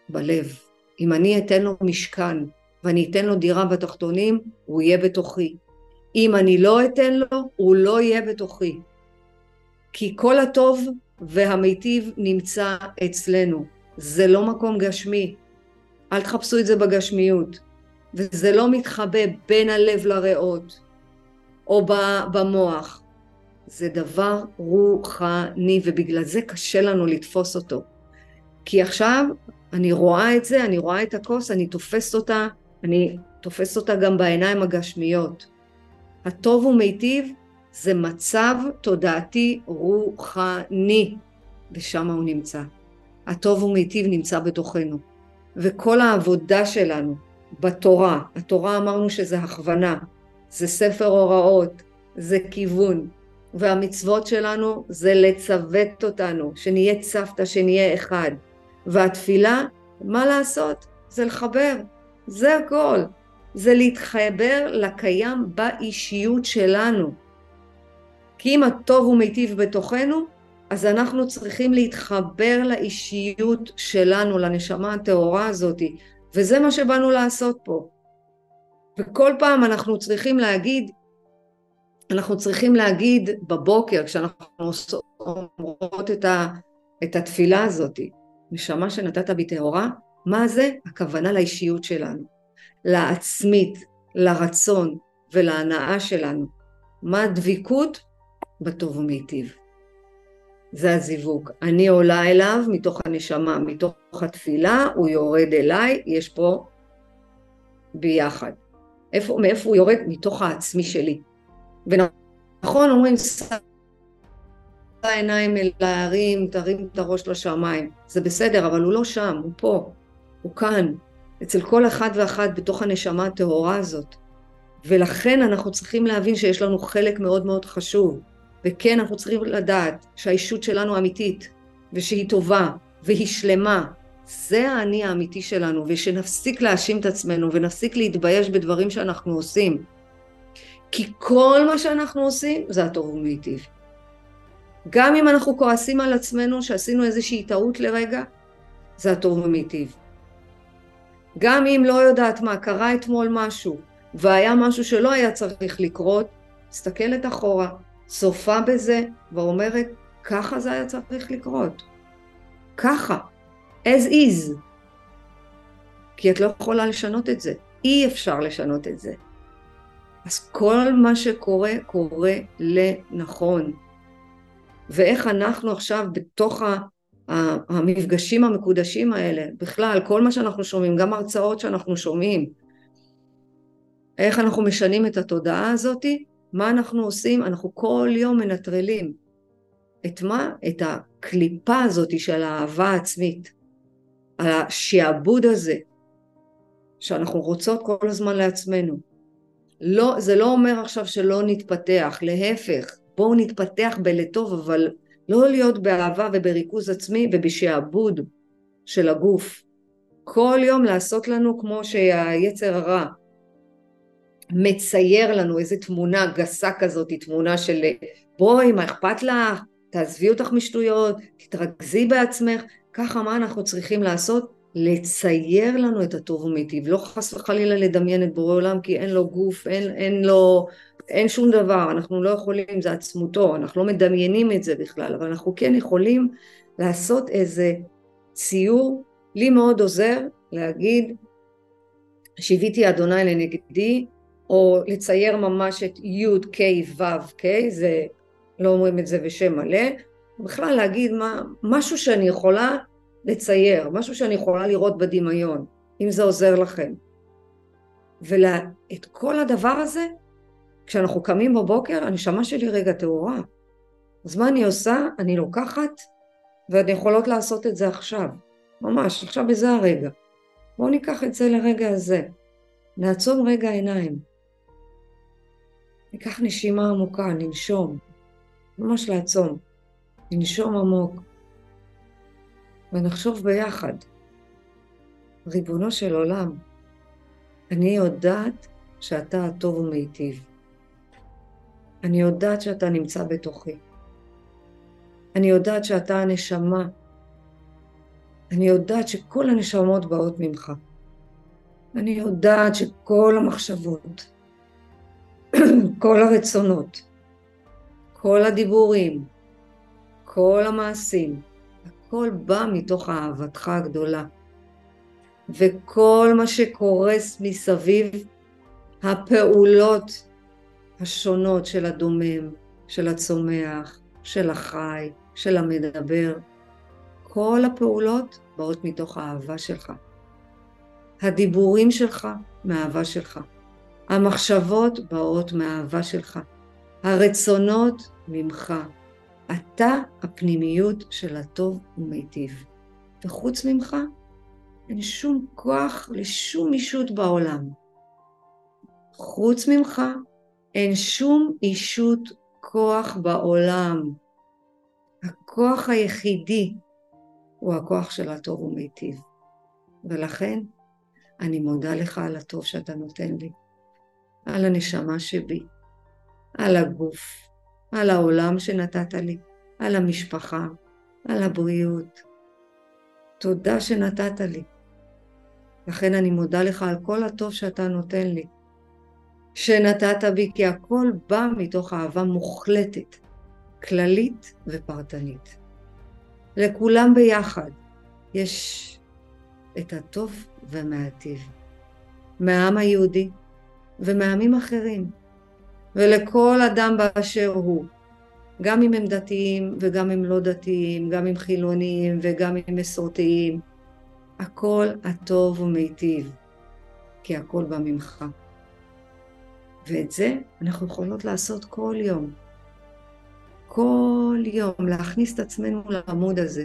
בלב. אם אני אתן לו משכן ואני אתן לו דירה בתחתונים, הוא יהיה בתוכי. אם אני לא אתן לו, הוא לא יהיה בתוכי. כי כל הטוב והמיטיב נמצא אצלנו. זה לא מקום גשמי. אל תחפשו את זה בגשמיות. וזה לא מתחבא בין הלב לריאות או במוח. זה דבר רוחני, ובגלל זה קשה לנו לתפוס אותו. כי עכשיו אני רואה את זה, אני רואה את הכוס, אני תופסת אותה, אני תופסת אותה גם בעיניים הגשמיות. הטוב ומיטיב זה מצב תודעתי רוחני, ושם הוא נמצא. הטוב ומיטיב נמצא בתוכנו. וכל העבודה שלנו בתורה, התורה אמרנו שזה הכוונה, זה ספר הוראות, זה כיוון. והמצוות שלנו זה לצוות אותנו, שנהיה צוותא, שנהיה אחד. והתפילה, מה לעשות? זה לחבר, זה הכל. זה להתחבר לקיים באישיות שלנו. כי אם הטוב הוא מיטיב בתוכנו, אז אנחנו צריכים להתחבר לאישיות שלנו, לנשמה הטהורה הזאת, וזה מה שבאנו לעשות פה. וכל פעם אנחנו צריכים להגיד, אנחנו צריכים להגיד בבוקר, כשאנחנו אומרות את, ה, את התפילה הזאת, נשמה שנתת בי טהורה, מה זה? הכוונה לאישיות שלנו, לעצמית, לרצון ולהנאה שלנו. מה הדביקות? בטוב ומיטיב. זה הזיווג. אני עולה אליו מתוך הנשמה, מתוך התפילה, הוא יורד אליי, יש פה ביחד. איפה, מאיפה הוא יורד? מתוך העצמי שלי. ונכון אומרים, שא העיניים אל ההרים, תרים את הראש לשמיים. זה בסדר, אבל הוא לא שם, הוא פה, הוא כאן, אצל כל אחד ואחת בתוך הנשמה הטהורה הזאת. ולכן אנחנו צריכים להבין שיש לנו חלק מאוד מאוד חשוב. וכן, אנחנו צריכים לדעת שהאישות שלנו אמיתית, ושהיא טובה, והיא שלמה. זה האני האמיתי שלנו, ושנפסיק להאשים את עצמנו, ונפסיק להתבייש בדברים שאנחנו עושים. כי כל מה שאנחנו עושים זה הטוב ומיטיב. גם אם אנחנו כועסים על עצמנו שעשינו איזושהי טעות לרגע, זה הטוב ומיטיב. גם אם לא יודעת מה, קרה אתמול משהו, והיה משהו שלא היה צריך לקרות, מסתכלת אחורה, צופה בזה ואומרת, ככה זה היה צריך לקרות. ככה. as is. כי את לא יכולה לשנות את זה. אי אפשר לשנות את זה. אז כל מה שקורה, קורה לנכון. ואיך אנחנו עכשיו בתוך המפגשים המקודשים האלה, בכלל, כל מה שאנחנו שומעים, גם הרצאות שאנחנו שומעים, איך אנחנו משנים את התודעה הזאתי, מה אנחנו עושים? אנחנו כל יום מנטרלים. את מה? את הקליפה הזאת של האהבה העצמית. השעבוד הזה שאנחנו רוצות כל הזמן לעצמנו. לא, זה לא אומר עכשיו שלא נתפתח, להפך, בואו נתפתח בלטוב, אבל לא להיות באהבה ובריכוז עצמי ובשעבוד של הגוף. כל יום לעשות לנו כמו שהיצר הרע מצייר לנו איזה תמונה גסה כזאת, תמונה של בואי, מה אכפת לך? תעזבי אותך משטויות, תתרכזי בעצמך. ככה מה אנחנו צריכים לעשות? לצייר לנו את הטוב ומיטיב, לא חס וחלילה לדמיין את בורא עולם כי אין לו גוף, אין, אין לו, אין שום דבר, אנחנו לא יכולים, זה עצמותו, אנחנו לא מדמיינים את זה בכלל, אבל אנחנו כן יכולים לעשות איזה ציור, לי מאוד עוזר להגיד, שיוויתי אדוני לנגדי, או לצייר ממש את י' ק' ו' ק', זה, לא אומרים את זה בשם מלא, בכלל להגיד מה, משהו שאני יכולה לצייר, משהו שאני יכולה לראות בדמיון, אם זה עוזר לכם. ואת כל הדבר הזה, כשאנחנו קמים בבוקר, הנשמה שלי רגע טהורה. אז מה אני עושה? אני לוקחת, ואני יכולות לעשות את זה עכשיו. ממש, עכשיו בזה הרגע. בואו ניקח את זה לרגע הזה. נעצום רגע עיניים. ניקח נשימה עמוקה, ננשום. ממש לעצום. ננשום עמוק. ונחשוב ביחד. ריבונו של עולם, אני יודעת שאתה הטוב ומיטיב. אני יודעת שאתה נמצא בתוכי. אני יודעת שאתה הנשמה. אני יודעת שכל הנשמות באות ממך. אני יודעת שכל המחשבות, כל הרצונות, כל הדיבורים, כל המעשים, הכל בא מתוך אהבתך הגדולה. וכל מה שקורס מסביב, הפעולות השונות של הדומם, של הצומח, של החי, של המדבר, כל הפעולות באות מתוך האהבה שלך. הדיבורים שלך מהאהבה שלך. המחשבות באות מהאהבה שלך. הרצונות ממך. אתה הפנימיות של הטוב ומיטיב. וחוץ ממך, אין שום כוח לשום אישות בעולם. חוץ ממך, אין שום אישות כוח בעולם, הכוח היחידי הוא הכוח של הטוב ומיטיב. ולכן אני מודה לך על הטוב שאתה נותן לי, על הנשמה שבי, על הגוף, על העולם שנתת לי, על המשפחה, על הבריאות. תודה שנתת לי. לכן אני מודה לך על כל הטוב שאתה נותן לי, שנתת בי, כי הכל בא מתוך אהבה מוחלטת, כללית ופרטנית. לכולם ביחד יש את הטוב והמעטיב, מהעם היהודי ומעמים אחרים, ולכל אדם באשר הוא, גם אם הם דתיים וגם אם לא דתיים, גם אם חילונים וגם אם מסורתיים, הכל הטוב ומיטיב, כי הכל בא ממך. ואת זה אנחנו יכולות לעשות כל יום. כל יום, להכניס את עצמנו לעמוד הזה.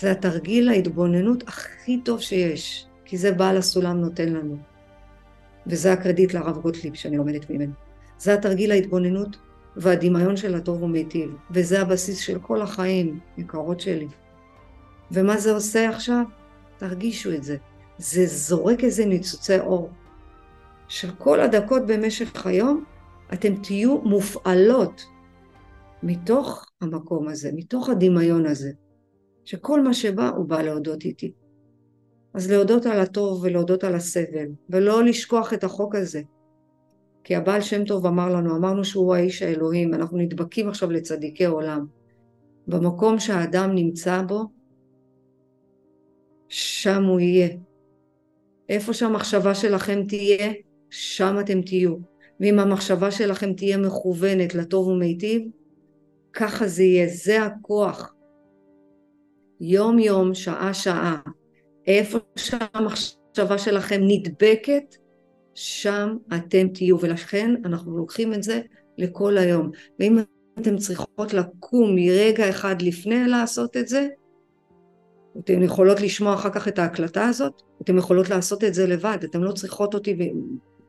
זה התרגיל ההתבוננות הכי טוב שיש, כי זה בעל הסולם נותן לנו. וזה הקרדיט לרב גוטליב שאני לומדת ממנו. זה התרגיל ההתבוננות והדמיון של הטוב ומיטיב, וזה הבסיס של כל החיים, יקרות שלי. ומה זה עושה עכשיו? תרגישו את זה. זה זורק איזה ניצוצי אור. של כל הדקות במשך היום, אתם תהיו מופעלות מתוך המקום הזה, מתוך הדמיון הזה. שכל מה שבא הוא בא להודות איתי. אז להודות על הטוב ולהודות על הסבל, ולא לשכוח את החוק הזה. כי הבעל שם טוב אמר לנו, אמרנו שהוא האיש האלוהים, אנחנו נדבקים עכשיו לצדיקי עולם. במקום שהאדם נמצא בו, שם הוא יהיה. איפה שהמחשבה שלכם תהיה, שם אתם תהיו. ואם המחשבה שלכם תהיה מכוונת לטוב ומיטיב, ככה זה יהיה, זה הכוח. יום יום, שעה שעה, איפה שהמחשבה שלכם נדבקת, שם אתם תהיו, ולכן אנחנו לוקחים את זה לכל היום. ואם אתן צריכות לקום מרגע אחד לפני לעשות את זה, אתן יכולות לשמוע אחר כך את ההקלטה הזאת, אתן יכולות לעשות את זה לבד, אתן לא צריכות אותי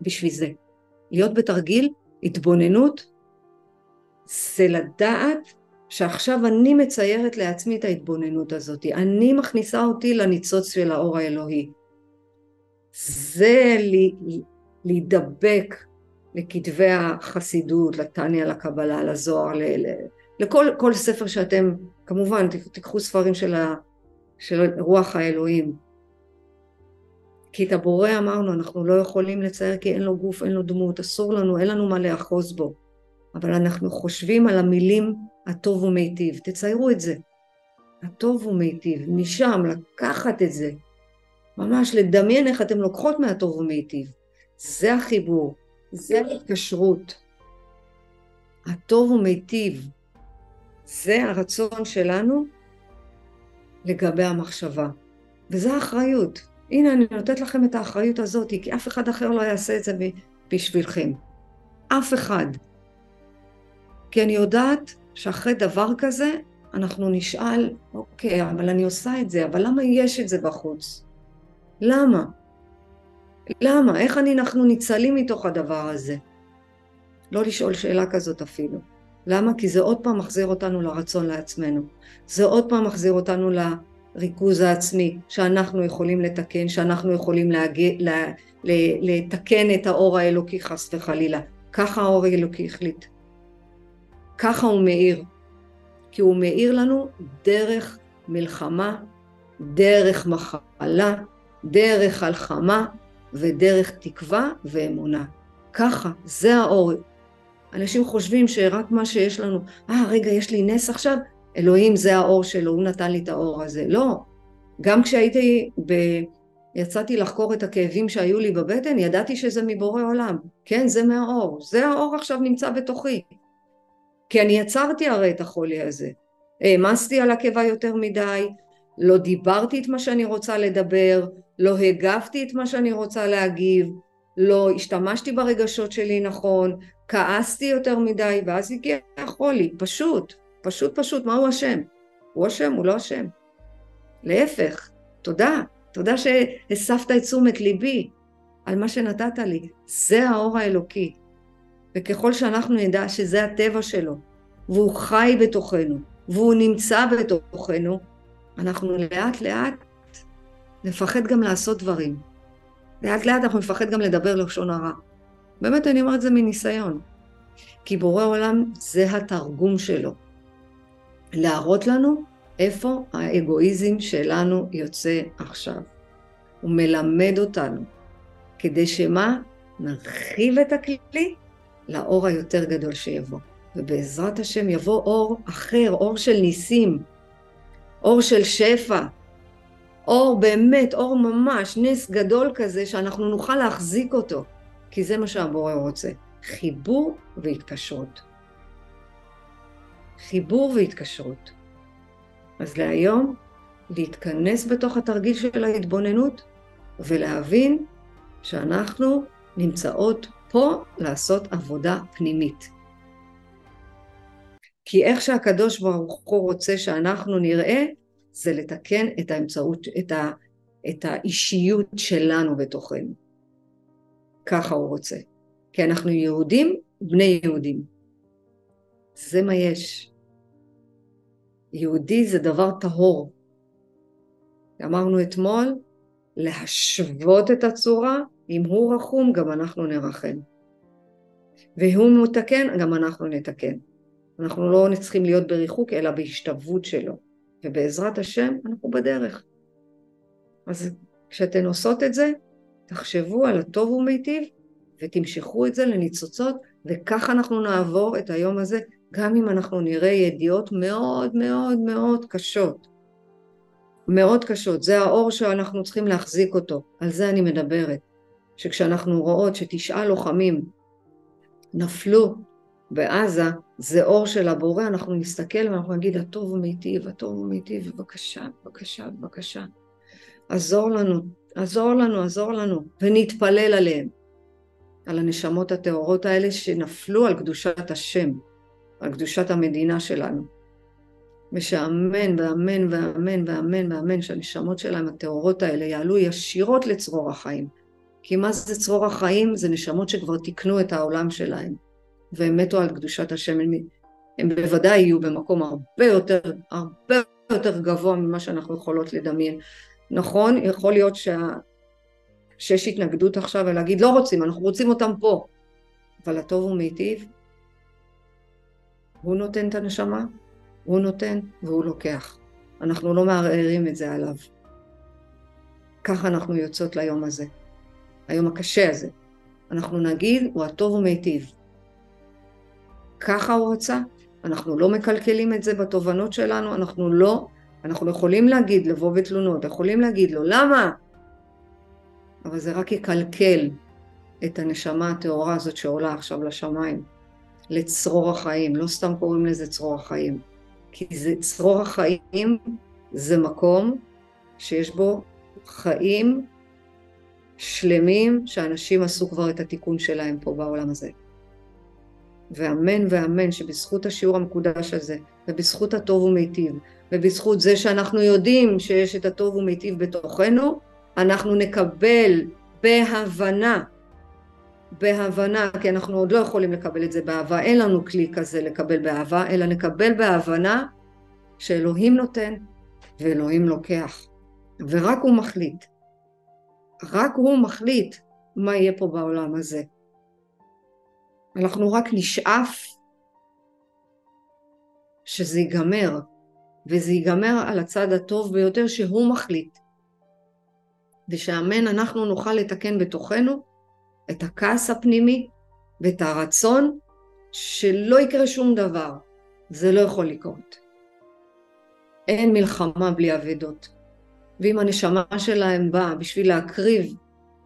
בשביל זה. להיות בתרגיל, התבוננות, זה לדעת שעכשיו אני מציירת לעצמי את ההתבוננות הזאת, אני מכניסה אותי לניצוץ של האור האלוהי. זה לי, להידבק לכתבי החסידות, לטניה, לקבלה, לזוהר, ל, ל, לכל ספר שאתם, כמובן, תיקחו ספרים של, ה, של רוח האלוהים. כי את הבורא אמרנו, אנחנו לא יכולים לצייר כי אין לו גוף, אין לו דמות, אסור לנו, אין לנו מה לאחוז בו. אבל אנחנו חושבים על המילים הטוב ומיטיב. תציירו את זה. הטוב ומיטיב. משם לקחת את זה. ממש לדמיין איך אתם לוקחות מהטוב ומיטיב. זה החיבור. זה ההתקשרות. הטוב ומיטיב. זה הרצון שלנו לגבי המחשבה. וזו האחריות. הנה אני נותנת לכם את האחריות הזאת, כי אף אחד אחר לא יעשה את זה בשבילכם. אף אחד. כי אני יודעת שאחרי דבר כזה אנחנו נשאל, אוקיי, אבל אני עושה את זה, אבל למה יש את זה בחוץ? למה? למה? איך אני, אנחנו ניצלים מתוך הדבר הזה? לא לשאול שאלה כזאת אפילו. למה? כי זה עוד פעם מחזיר אותנו לרצון לעצמנו. זה עוד פעם מחזיר אותנו לריכוז העצמי, שאנחנו יכולים לתקן, שאנחנו יכולים להגיע, לה, לתקן את האור האלוקי חס וחלילה. ככה האור האלוקי החליט. ככה הוא מאיר. כי הוא מאיר לנו דרך מלחמה, דרך מחלה, דרך הלחמה ודרך תקווה ואמונה. ככה, זה האור. אנשים חושבים שרק מה שיש לנו, אה ah, רגע יש לי נס עכשיו, אלוהים זה האור שלו, הוא נתן לי את האור הזה. לא, גם כשהייתי, ב... יצאתי לחקור את הכאבים שהיו לי בבטן, ידעתי שזה מבורא עולם. כן, זה מהאור. זה האור עכשיו נמצא בתוכי. כי אני יצרתי הרי את החולי הזה. העמסתי על הקיבה יותר מדי, לא דיברתי את מה שאני רוצה לדבר, לא הגבתי את מה שאני רוצה להגיב, לא השתמשתי ברגשות שלי נכון, כעסתי יותר מדי, ואז הגיע החולי, פשוט, פשוט פשוט, מה הוא אשם? הוא אשם, הוא לא אשם. להפך, תודה, תודה שהספת את תשומת ליבי על מה שנתת לי, זה האור האלוקי. וככל שאנחנו נדע שזה הטבע שלו, והוא חי בתוכנו, והוא נמצא בתוכנו, אנחנו לאט לאט נפחד גם לעשות דברים. לאט לאט אנחנו נפחד גם לדבר לשון הרע. באמת אני אומרת זה מניסיון. כי בורא עולם זה התרגום שלו. להראות לנו איפה האגואיזם שלנו יוצא עכשיו. הוא מלמד אותנו, כדי שמה? נרחיב את הכלי לאור היותר גדול שיבוא. ובעזרת השם יבוא אור אחר, אור של ניסים, אור של שפע, אור באמת, אור ממש, נס גדול כזה שאנחנו נוכל להחזיק אותו, כי זה מה שהבורא רוצה, חיבור והתקשרות. חיבור והתקשרות. אז להיום, להתכנס בתוך התרגיל של ההתבוננות ולהבין שאנחנו נמצאות פה לעשות עבודה פנימית. כי איך שהקדוש ברוך הוא רוצה שאנחנו נראה, זה לתקן את האמצעות, את, ה, את האישיות שלנו בתוכנו. ככה הוא רוצה. כי אנחנו יהודים, בני יהודים. זה מה יש. יהודי זה דבר טהור. אמרנו אתמול, להשוות את הצורה, אם הוא רחום, גם אנחנו נרחם. והוא מתקן, גם אנחנו נתקן. אנחנו לא צריכים להיות בריחוק, אלא בהשתוות שלו. ובעזרת השם, אנחנו בדרך. אז כשאתן עושות את זה, תחשבו על הטוב ומיטיב, ותמשכו את זה לניצוצות, וככה אנחנו נעבור את היום הזה, גם אם אנחנו נראה ידיעות מאוד מאוד מאוד קשות. מאוד קשות. זה האור שאנחנו צריכים להחזיק אותו, על זה אני מדברת. שכשאנחנו רואות שתשעה לוחמים נפלו בעזה, זה אור של הבורא, אנחנו נסתכל ואנחנו נגיד, הטוב ומיטיב, הטוב ומיטיב, בבקשה, בבקשה, בבקשה. עזור לנו, עזור לנו, עזור לנו, ונתפלל עליהם, על הנשמות הטהורות האלה שנפלו על קדושת השם, על קדושת המדינה שלנו. ושאמן ואמן ואמן ואמן ואמן שהנשמות שלהם הטהורות האלה יעלו ישירות לצרור החיים. כי מה זה צרור החיים? זה נשמות שכבר תיקנו את העולם שלהם. והם מתו על קדושת השם, הם, הם בוודאי יהיו במקום הרבה יותר, הרבה יותר גבוה ממה שאנחנו יכולות לדמיין. נכון, יכול להיות שה... שיש התנגדות עכשיו ולהגיד לא רוצים, אנחנו רוצים אותם פה, אבל הטוב הוא מיטיב, הוא נותן את הנשמה, הוא נותן והוא לוקח. אנחנו לא מערערים את זה עליו. ככה אנחנו יוצאות ליום הזה, היום הקשה הזה. אנחנו נגיד, הוא הטוב ומיטיב. ככה הוא רצה, אנחנו לא מקלקלים את זה בתובנות שלנו, אנחנו לא, אנחנו יכולים להגיד, לבוא בתלונות, יכולים להגיד לו, למה? אבל זה רק יקלקל את הנשמה הטהורה הזאת שעולה עכשיו לשמיים, לצרור החיים, לא סתם קוראים לזה צרור החיים, כי זה, צרור החיים זה מקום שיש בו חיים שלמים שאנשים עשו כבר את התיקון שלהם פה בעולם הזה. ואמן ואמן שבזכות השיעור המקודש הזה, ובזכות הטוב ומיטיב, ובזכות זה שאנחנו יודעים שיש את הטוב ומיטיב בתוכנו, אנחנו נקבל בהבנה, בהבנה, כי אנחנו עוד לא יכולים לקבל את זה באהבה, אין לנו כלי כזה לקבל באהבה, אלא נקבל בהבנה שאלוהים נותן ואלוהים לוקח, ורק הוא מחליט. רק הוא מחליט מה יהיה פה בעולם הזה. אנחנו רק נשאף שזה ייגמר, וזה ייגמר על הצד הטוב ביותר שהוא מחליט. ושאמן אנחנו נוכל לתקן בתוכנו את הכעס הפנימי ואת הרצון שלא יקרה שום דבר. זה לא יכול לקרות. אין מלחמה בלי אבדות. ואם הנשמה שלהם באה בשביל להקריב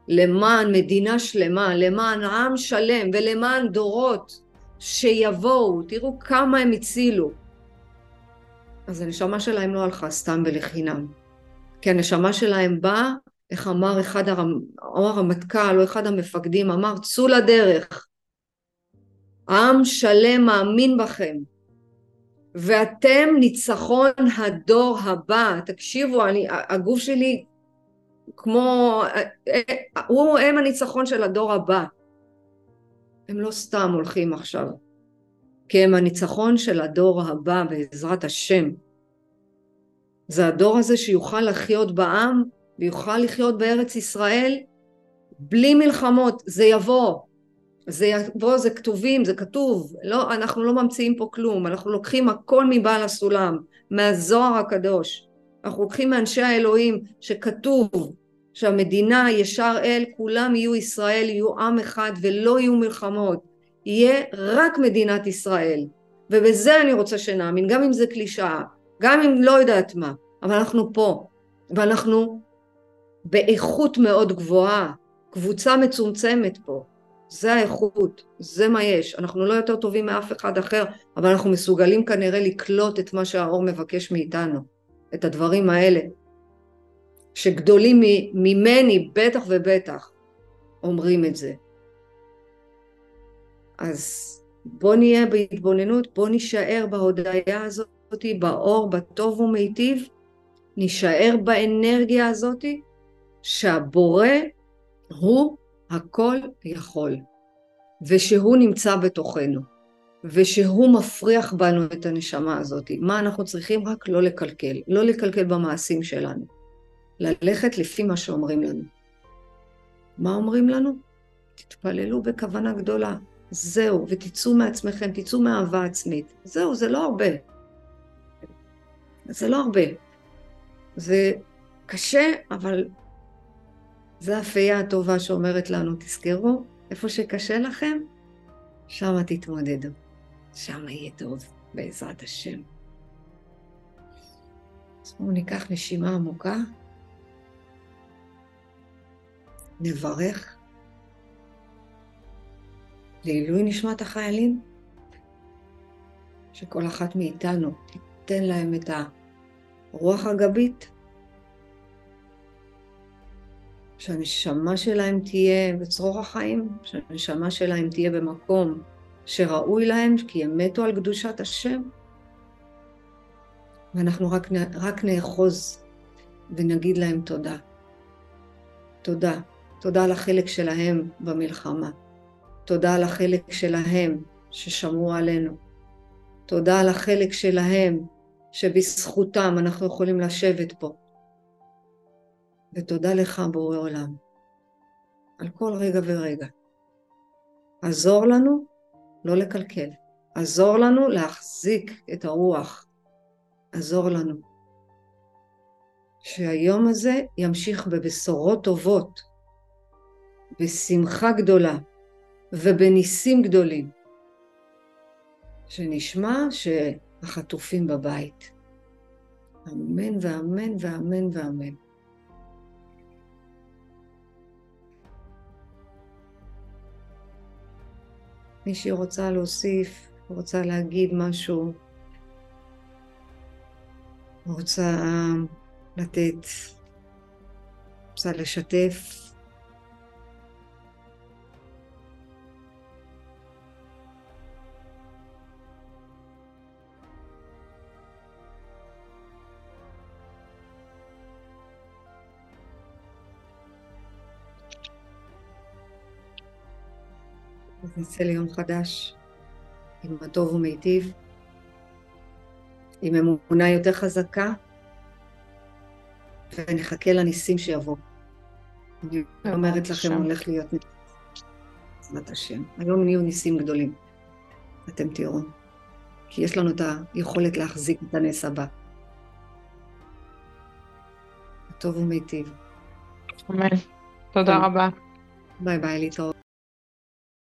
למען מדינה שלמה, למען עם שלם ולמען דורות שיבואו, תראו כמה הם הצילו. אז הנשמה שלהם לא הלכה סתם ולחינם. כי הנשמה שלהם באה, איך אמר אחד הרמ... הרמטכ"ל או אחד המפקדים, אמר צאו לדרך. עם שלם מאמין בכם. ואתם ניצחון הדור הבא. תקשיבו, אני, הגוף שלי כמו, הוא הם הניצחון של הדור הבא. הם לא סתם הולכים עכשיו, כי הם הניצחון של הדור הבא בעזרת השם. זה הדור הזה שיוכל לחיות בעם ויוכל לחיות בארץ ישראל בלי מלחמות, זה יבוא, זה יבוא, זה כתובים, זה כתוב, לא, אנחנו לא ממציאים פה כלום, אנחנו לוקחים הכל מבעל הסולם, מהזוהר הקדוש, אנחנו לוקחים מאנשי האלוהים שכתוב שהמדינה ישר אל, כולם יהיו ישראל, יהיו עם אחד ולא יהיו מלחמות, יהיה רק מדינת ישראל, ובזה אני רוצה שנאמין, גם אם זה קלישאה, גם אם לא יודעת מה, אבל אנחנו פה, ואנחנו באיכות מאוד גבוהה, קבוצה מצומצמת פה, זה האיכות, זה מה יש. אנחנו לא יותר טובים מאף אחד אחר, אבל אנחנו מסוגלים כנראה לקלוט את מה שהאור מבקש מאיתנו, את הדברים האלה, שגדולים ממני בטח ובטח אומרים את זה. אז בוא נהיה בהתבוננות, בוא נישאר בהודיה הזאת, באור, בטוב ומיטיב, נישאר באנרגיה הזאת, שהבורא הוא הכל יכול, ושהוא נמצא בתוכנו, ושהוא מפריח בנו את הנשמה הזאת. מה אנחנו צריכים? רק לא לקלקל, לא לקלקל במעשים שלנו, ללכת לפי מה שאומרים לנו. מה אומרים לנו? תתפללו בכוונה גדולה, זהו, ותצאו מעצמכם, תצאו מאהבה עצמית. זהו, זה לא הרבה. זה לא הרבה. זה קשה, אבל זו הפייה הטובה שאומרת לנו, תזכרו, איפה שקשה לכם, שמה תתמודדו. שמה יהיה טוב, בעזרת השם. אז בואו ניקח נשימה עמוקה, נברך לעילוי נשמת החיילים, שכל אחת מאיתנו תיתן להם את הרוח הגבית, שהנשמה שלהם תהיה בצרור החיים, שהנשמה שלהם תהיה במקום שראוי להם, כי הם מתו על קדושת השם. ואנחנו רק, רק נאחוז ונגיד להם תודה. תודה. תודה על החלק שלהם במלחמה. תודה על החלק שלהם ששמרו עלינו. תודה על החלק שלהם שבזכותם אנחנו יכולים לשבת פה. ותודה לך בורא עולם, על כל רגע ורגע. עזור לנו לא לקלקל, עזור לנו להחזיק את הרוח, עזור לנו. שהיום הזה ימשיך בבשורות טובות, בשמחה גדולה ובניסים גדולים. שנשמע שהחטופים בבית. אמן ואמן ואמן ואמן. מישהי רוצה להוסיף, רוצה להגיד משהו, רוצה לתת, רוצה לשתף. נצא ליום חדש עם הטוב ומיטיב, עם אמונה יותר חזקה, ונחכה לניסים שיבואו. אני אומרת לכם, הולך להיות ניסים. בעזרת השם. היום נהיו ניסים גדולים. אתם תראו. כי יש לנו את היכולת להחזיק את הנס הבא. טוב ומיטיב. אמן. תודה רבה. ביי ביי, להתראות.